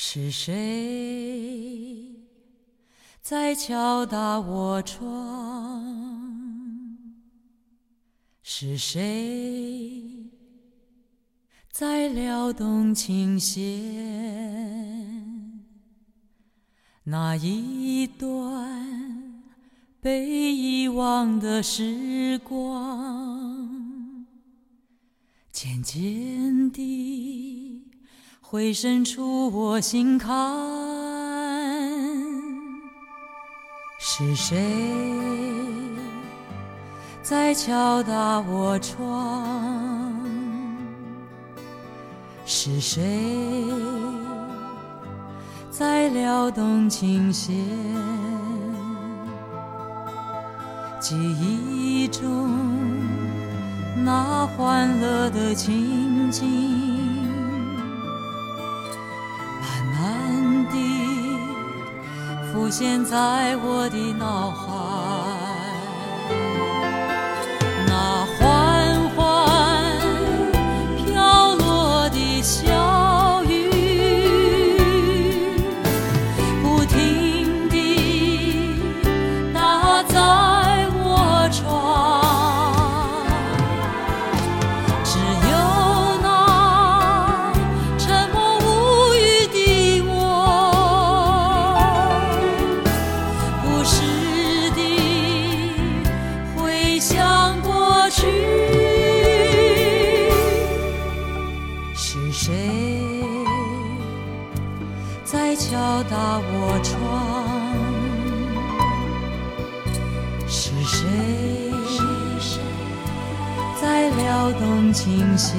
是谁在敲打我窗？是谁在撩动琴弦？那一段被遗忘的时光，渐渐地。回伸出我心坎，是谁在敲打我窗？是谁在撩动琴弦？记忆中那欢乐的情景。浮现在我的脑海。是谁在撩动琴弦？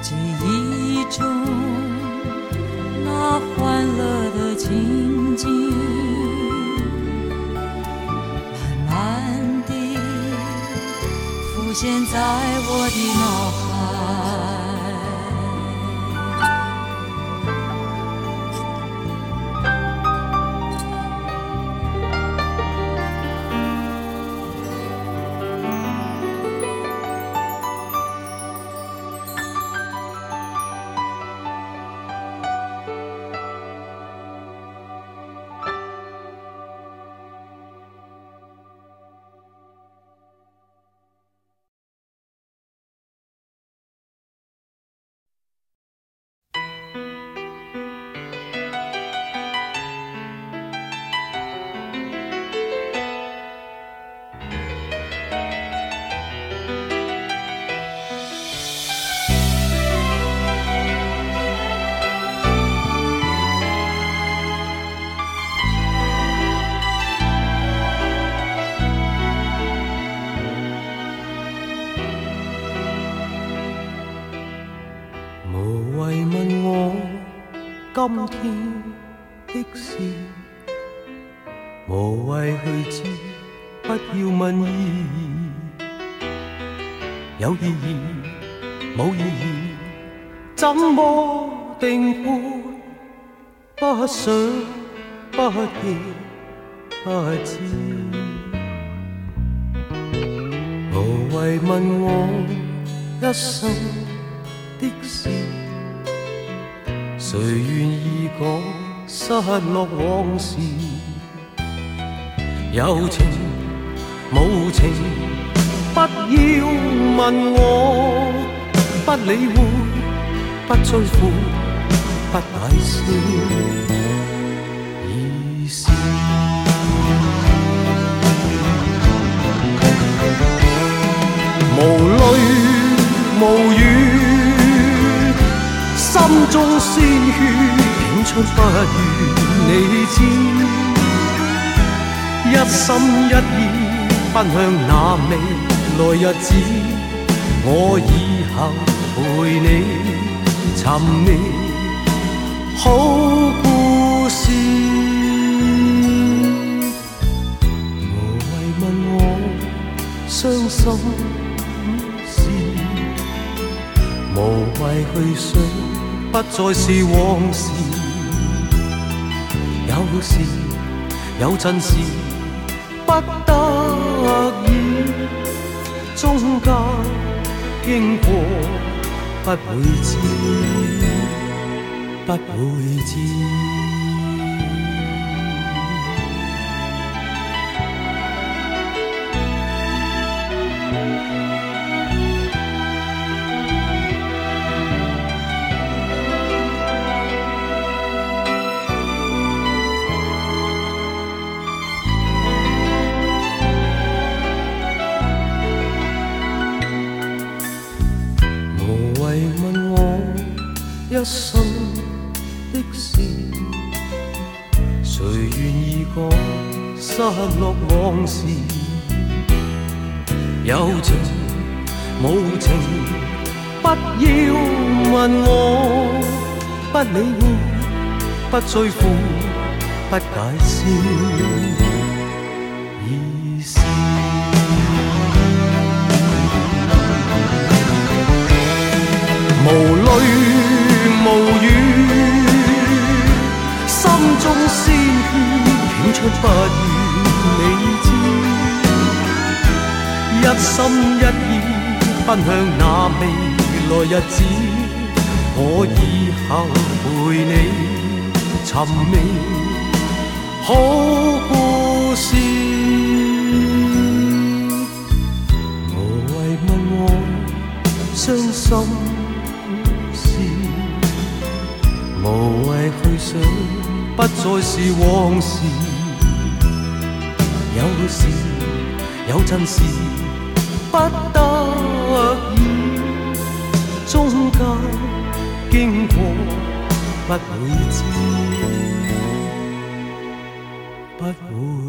记忆中那欢乐的情景，慢慢地浮现在我的脑海。今天的事，无谓去知，不要问意义，有意义，无意义，怎么定判？不想，不言，不知，无谓问我一生的事。谁愿意讲失落往事？有情无情，不要问我，不理会，不追悔，不解释，已是无泪无语。心中鲜血涌出，不愿你知。一心一意奔向那未来日子，我以后陪你寻觅好故事。无谓问我伤心事，无谓去想。不再是往事，有时有阵时，不得已中间经过，不会知，不会知。谁愿意讲失落往事？有情无情，不要问我。不理会，不追悔，不解释意思。无泪无怨。中鲜血，涌出不愿你知，一心一意奔向那未来日子，我以后陪你寻觅好故事。无谓问我伤心事，无谓去想。不再是往事，有时有阵时不得已，中间经过不会知，不会。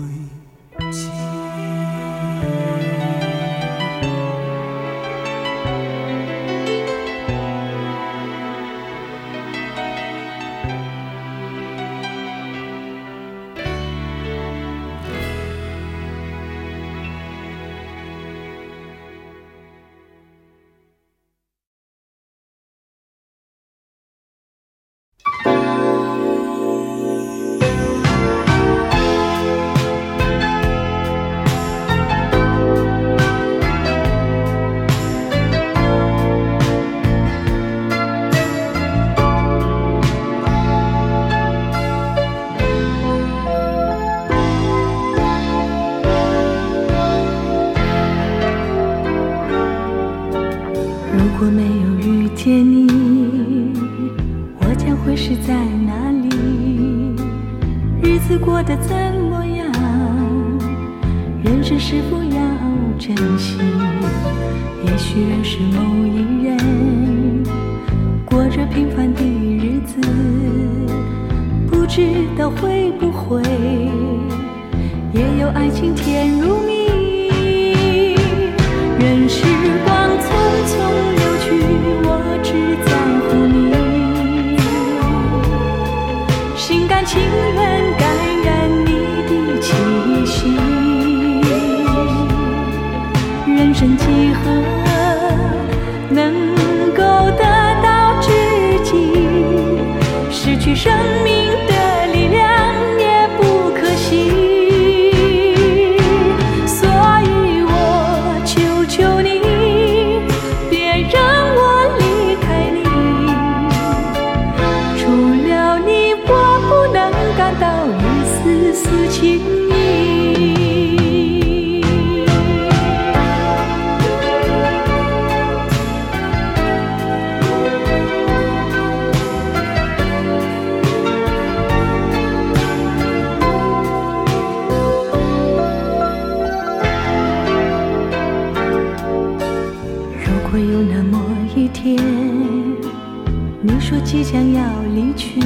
离去，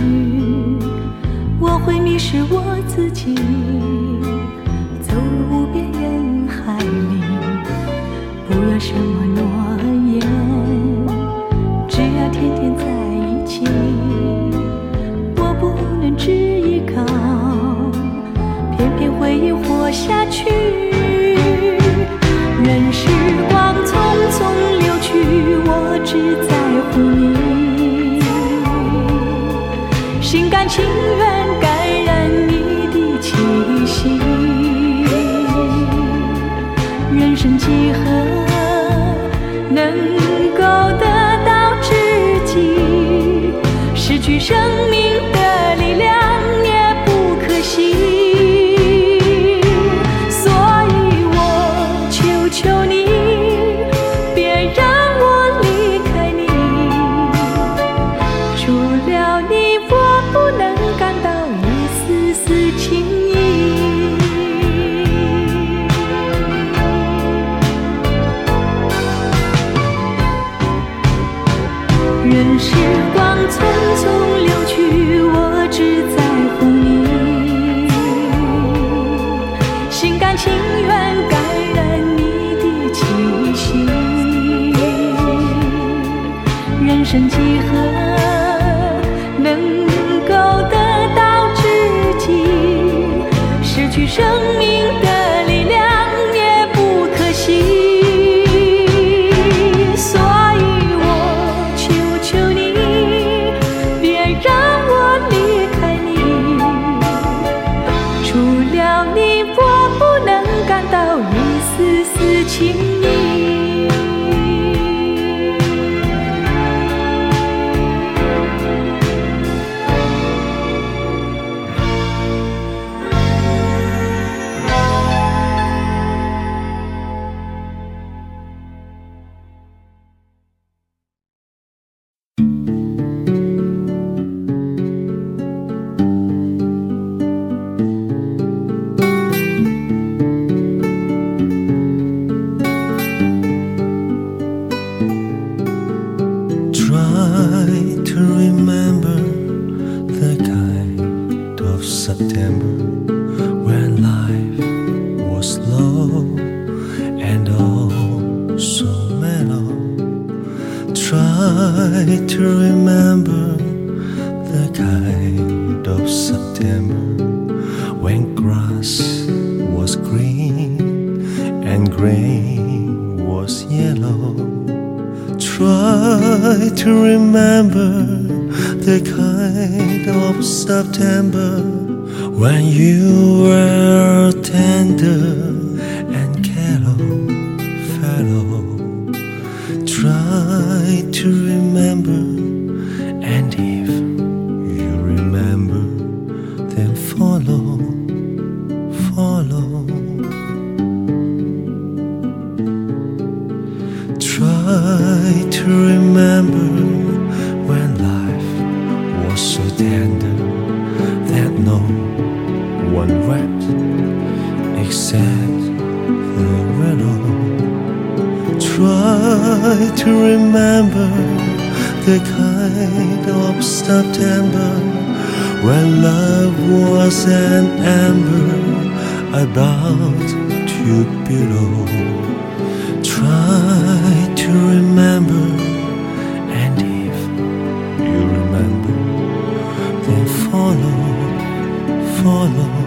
我会迷失我自己，走入无边人海里。不要什么诺言，只要天天在一起。我不能只依靠片片回忆活下去。任时光匆匆流去，我只在乎你。情。tide of September when love was an amber bowed to below. Try to remember, and if you remember, then follow, follow.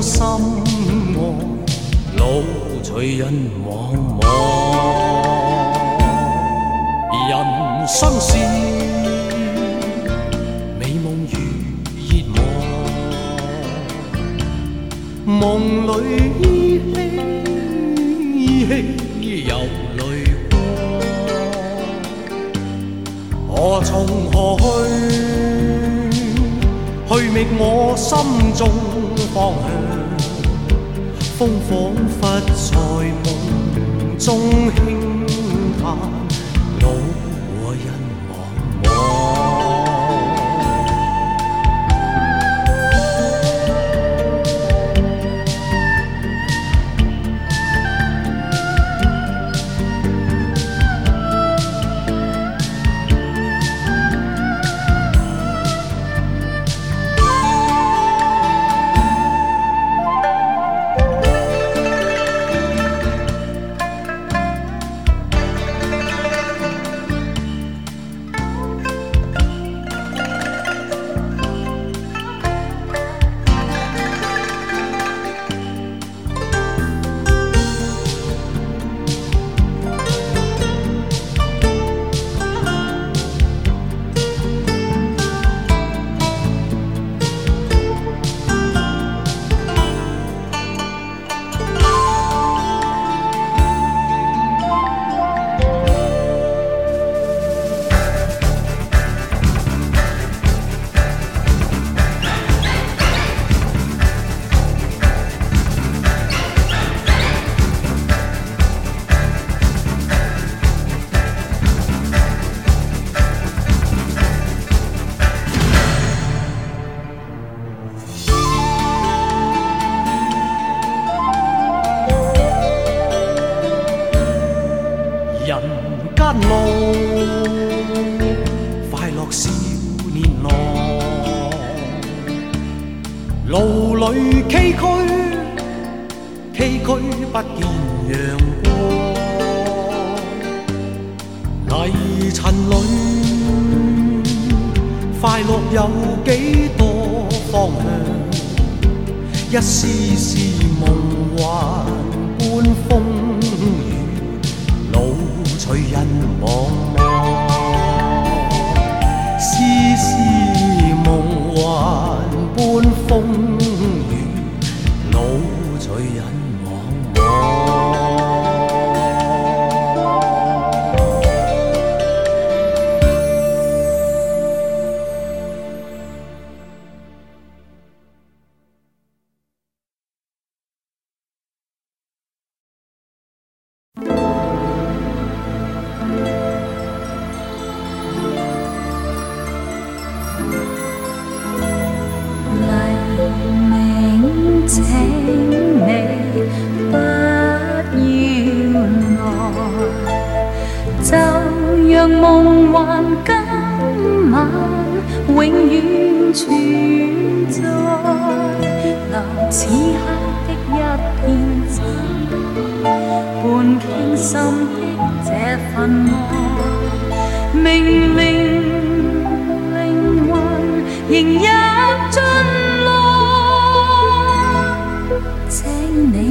心爱，路随人茫茫。人生是美梦如热望，梦里依稀依稀有泪光。何从何去？去觅我心中方向。风仿佛在梦中轻叹。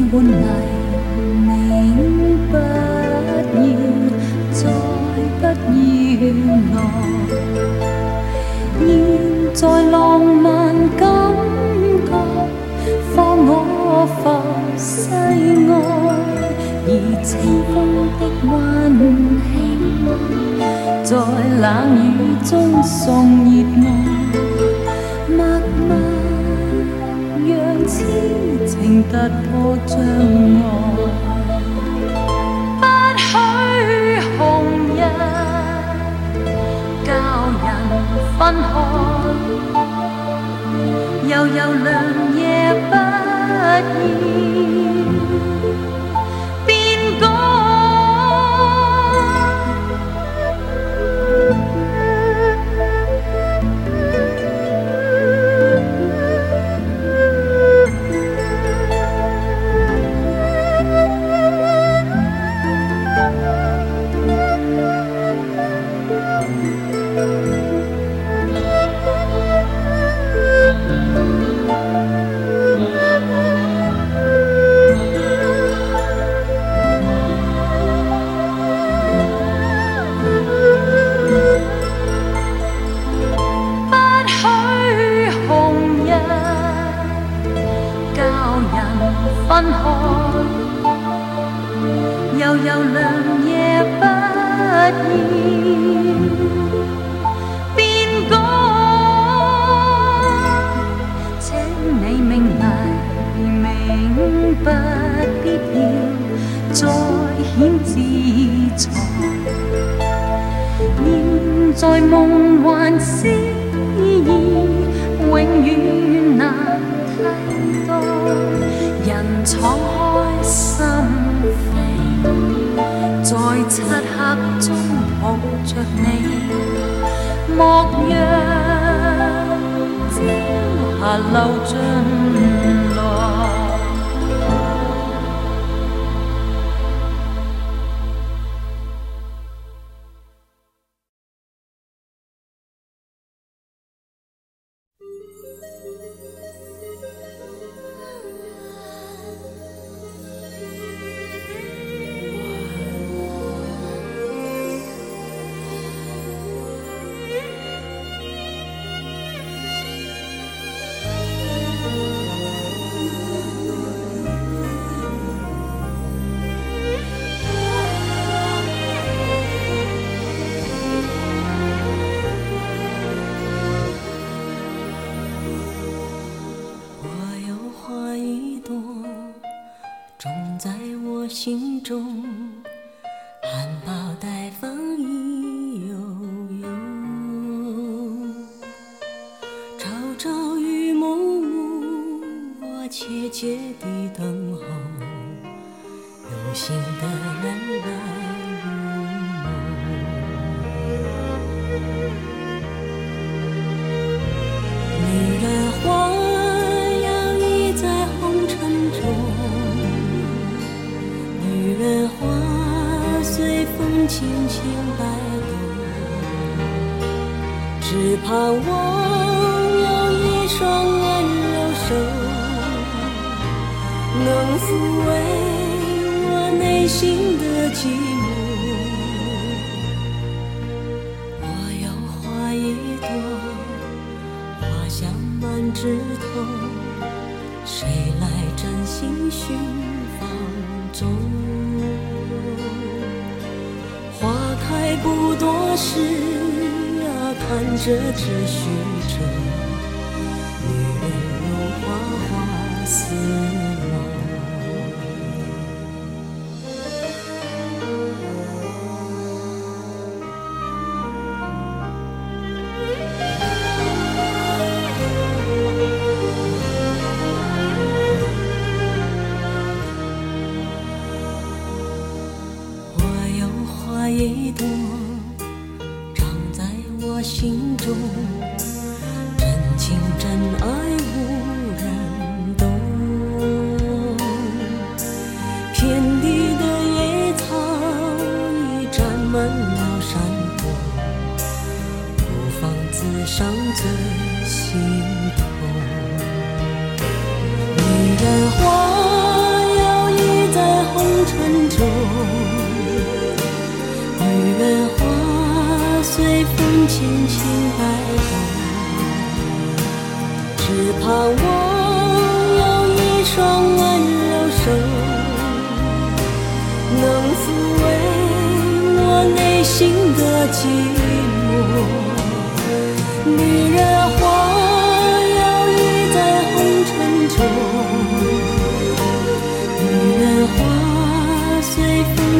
伴你，你不要，再不要落。现在浪漫感觉，放我浮世外，而清风的温馨，在冷雨中送热爱。突破障碍，不许红日教人分开，悠悠良夜不厌。念在梦幻诗意，永远难替代。人敞开心扉，在漆黑中抱着你，莫让朝霞流尽来。盼望有一双温柔手，能抚慰我内心的寂寞。我要画一朵，花香满枝头，谁来真心寻芳踪？花开不多时。看着这虚城。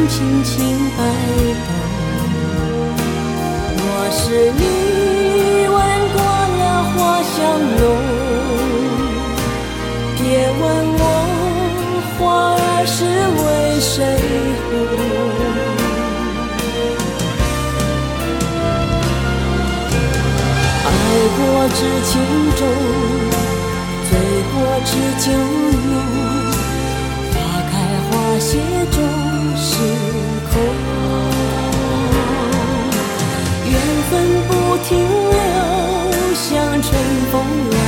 轻轻摆动。若是你闻过了花香浓，别问我花儿是为谁红。爱过知情重，醉过知酒浓。分不停留，像春风。来。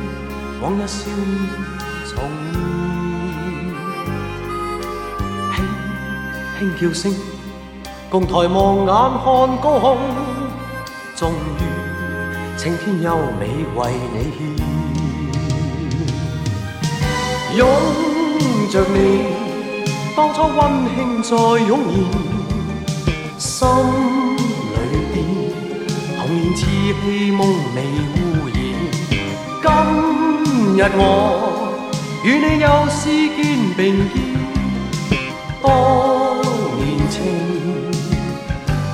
往日笑面重现，轻轻叫声，共抬望眼看高空，终于青天优美为你献，拥着你，当初温馨再涌现，心里边童年稚气梦未。日我与你又肩并肩，当年情，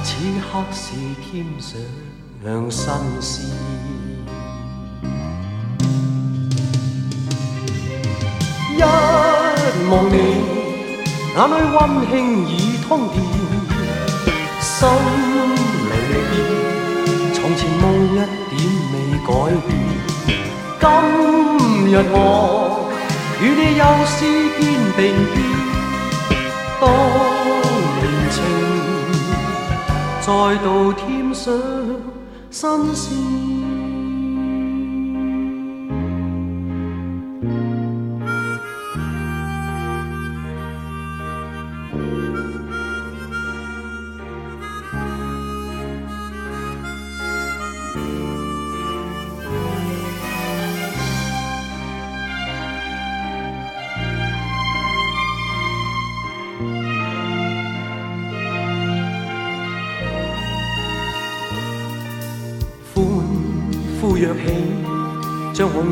此刻是添上新丝。一望你，眼里温馨已通电，心。今日我与你又肩并肩，当年情再度添上新鲜。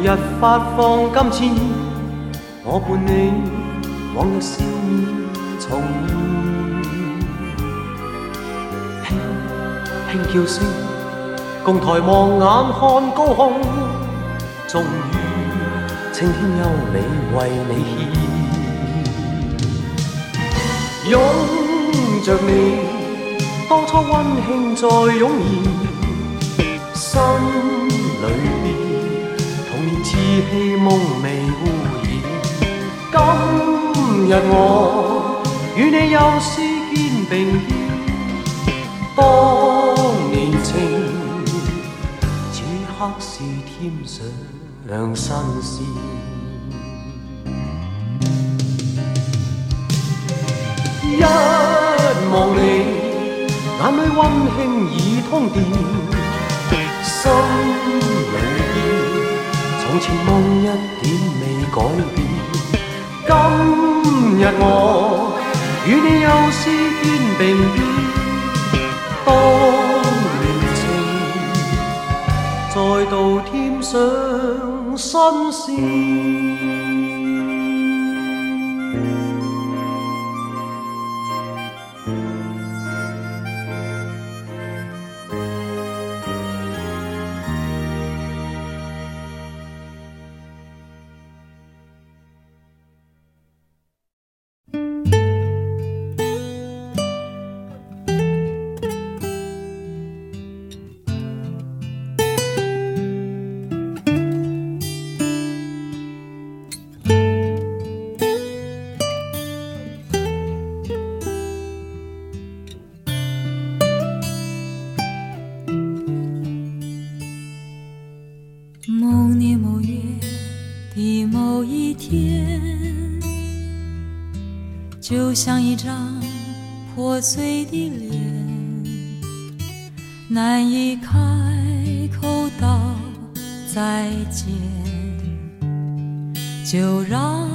日发放金钱，我伴你往日笑面重现，轻轻叫声，共抬望眼看高空，终于青天优美为你献，拥着你当初温馨再涌现，心里。依稀梦寐故人，今日我与你又肩并肩。当年情，此刻是添上新鲜。一望你，眼里温馨已通电，心里。旧前梦一点未改变，今日我与你又思肩并肩，当年情再度添上新鲜。就让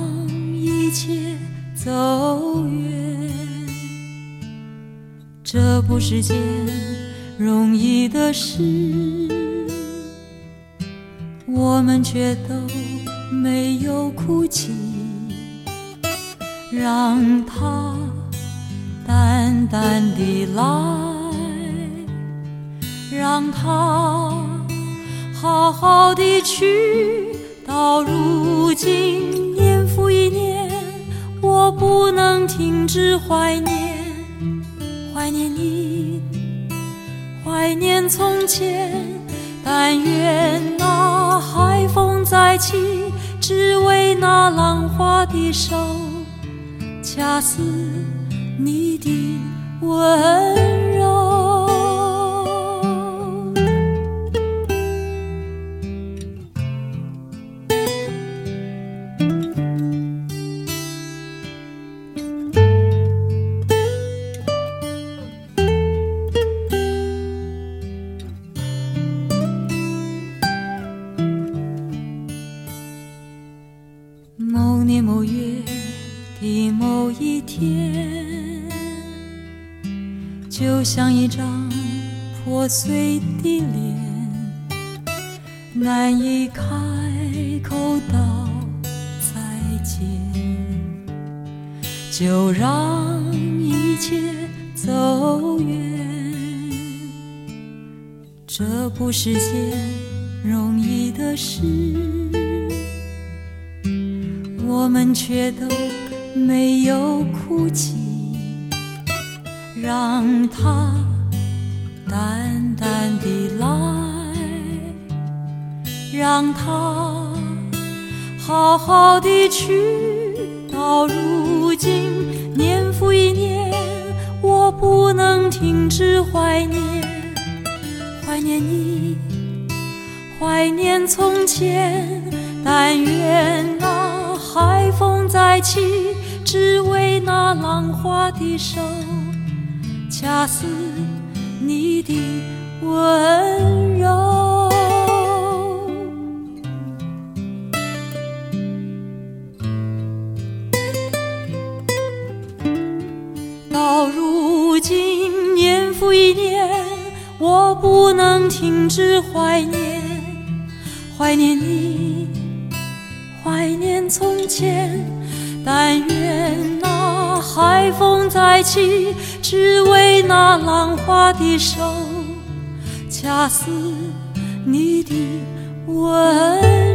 一切走远，这不是件容易的事，我们却都没有哭泣。让它淡淡的来，让它好好的去。到如今年复一年，我不能停止怀念，怀念你，怀念从前。但愿那海风再起，只为那浪花的手，恰似你的温。是件容易的事，我们却都没有哭泣。让它淡淡地来，让它好好地去。到如今年复一年，我不能停止怀念。念你，怀念从前。但愿那海风再起，只为那浪花的手，恰似你的温。不能停止怀念，怀念你，怀念从前。但愿那海风再起，只为那浪花的手，恰似你的吻。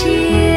心。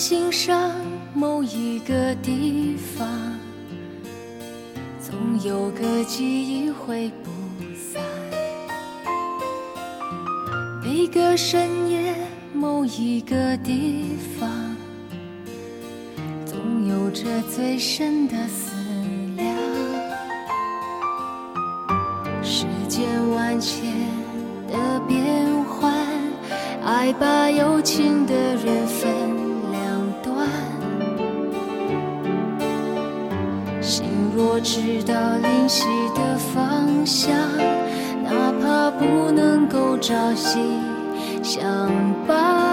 心上。想抱。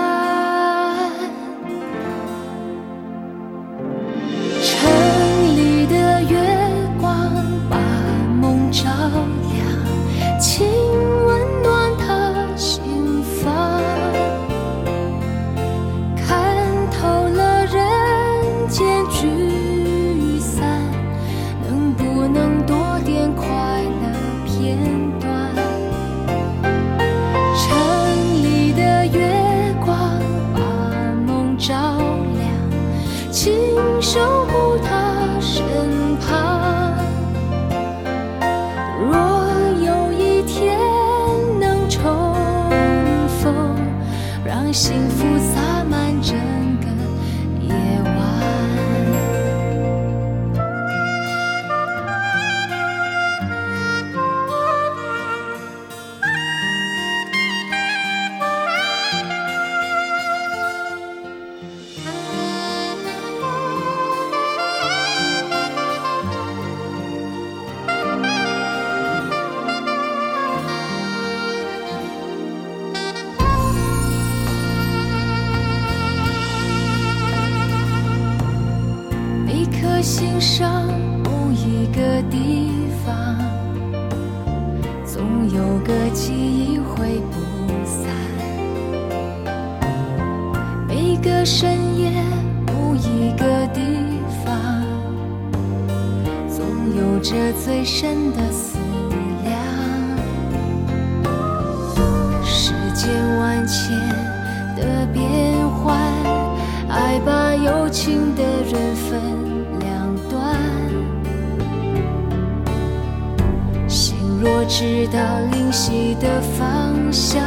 直到灵犀的方向，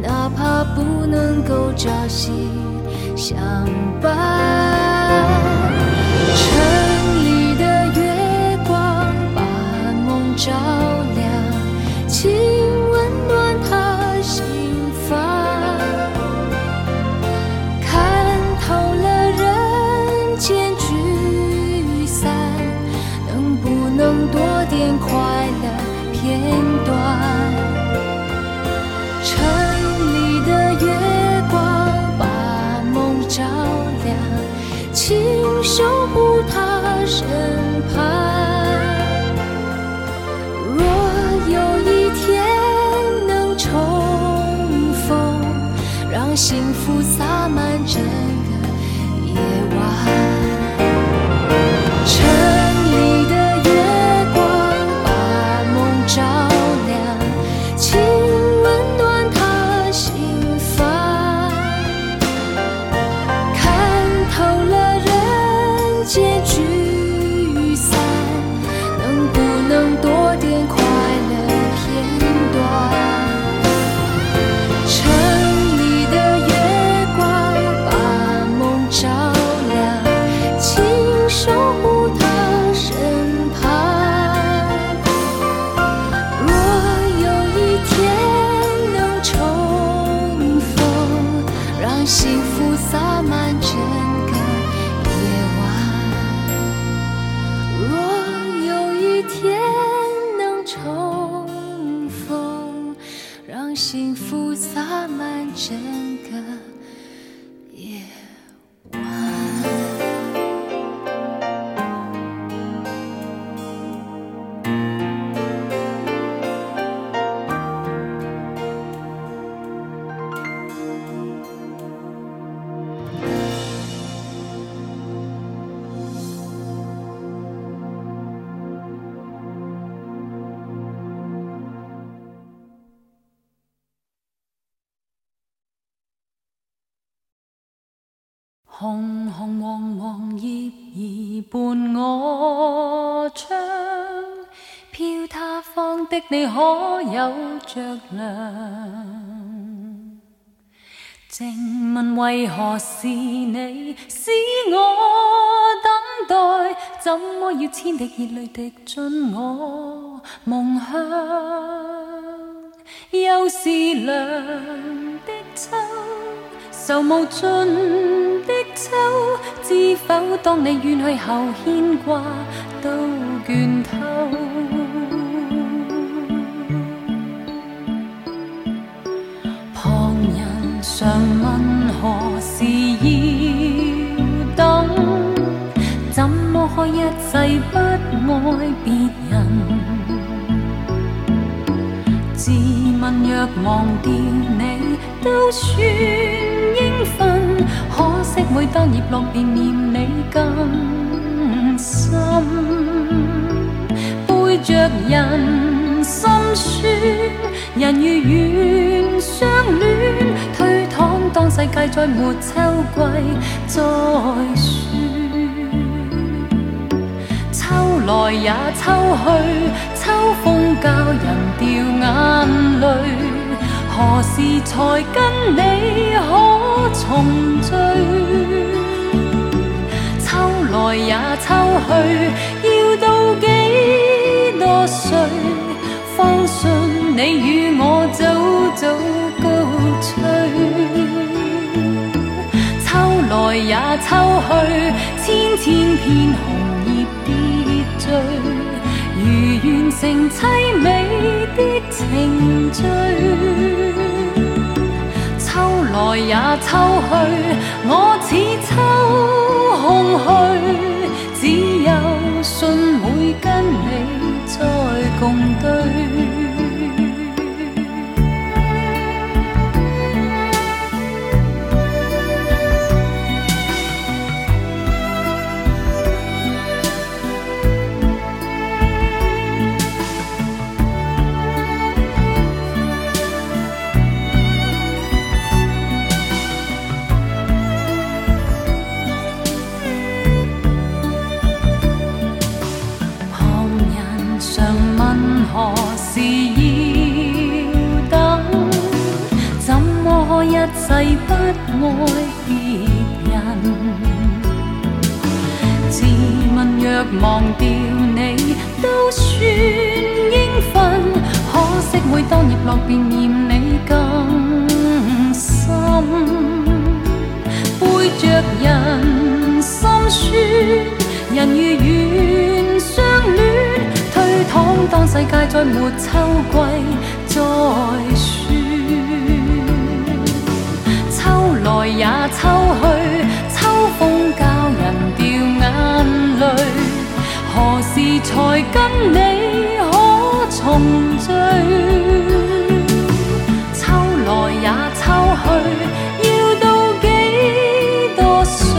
哪怕不能够朝夕相伴。城里的月光，把梦照。幸福洒满整个。静问为何是你使我等待？怎么要千滴热泪滴进我梦乡？又是凉的秋，愁无尽的秋，知否当你远去后，牵挂都倦透。我一世不爱别人，自问若忘掉你都算应份，可惜每当叶落，便念你更深，背着人心酸，人如远相恋，推搪当世界再没秋季，再。来也秋去，秋风教人掉眼泪。何时才跟你可重聚？秋来也秋去，要到几多岁方信你与我早早告吹？秋来也秋去，千千片红。如完成凄美的情序。秋来也秋去，我似秋空虚，只有信会跟你再共对。不爱别人，自问若忘掉你都算应份。可惜每当叶落，便念你更深，背着人心酸，人如远相恋，推搪当世界再没秋季，再。来也秋去，秋风教人掉眼泪。何时才跟你可重聚？秋来也秋去，要到几多岁，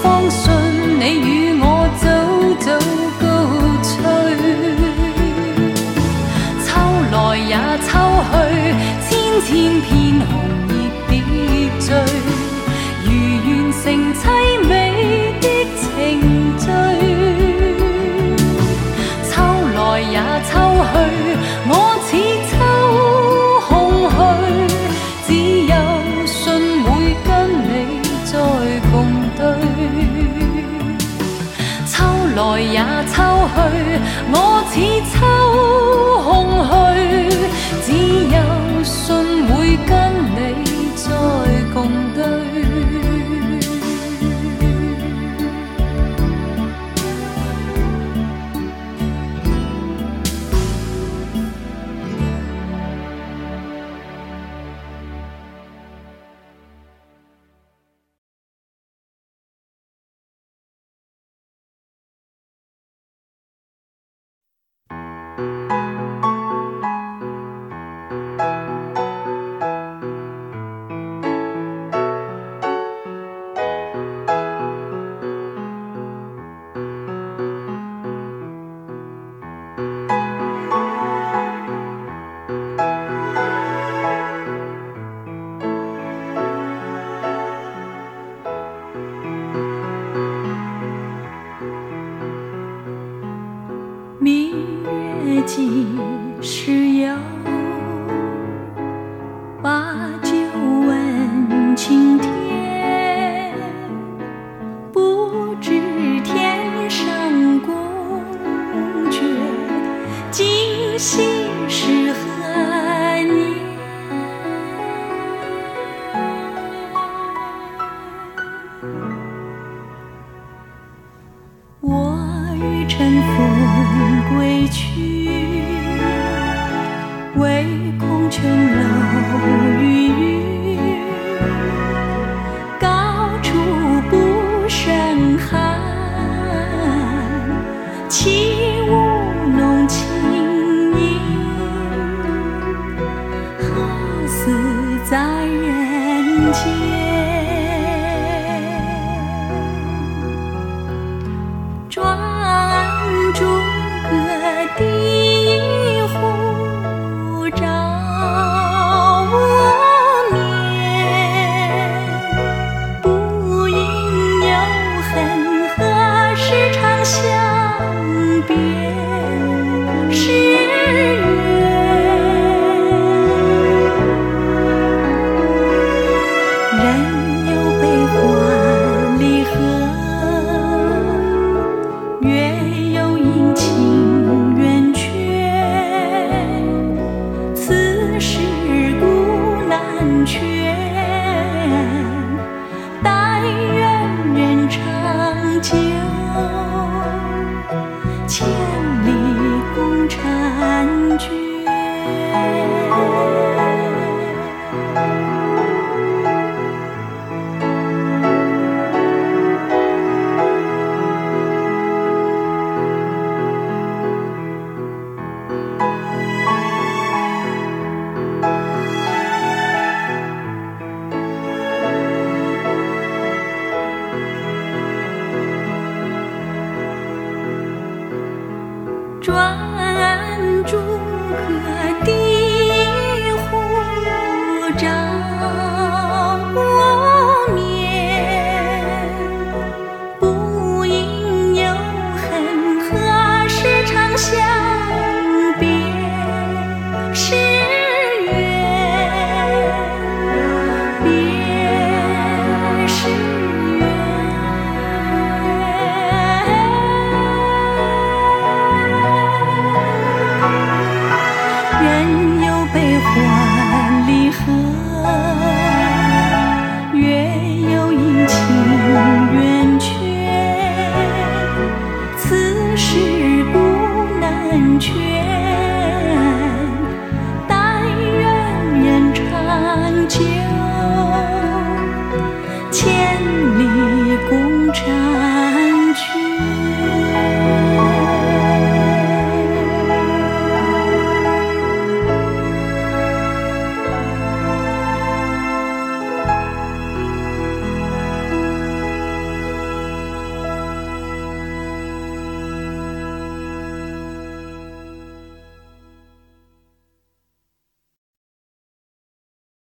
方信你与我早早高吹。秋来也秋去，千千片红。体操。感觉。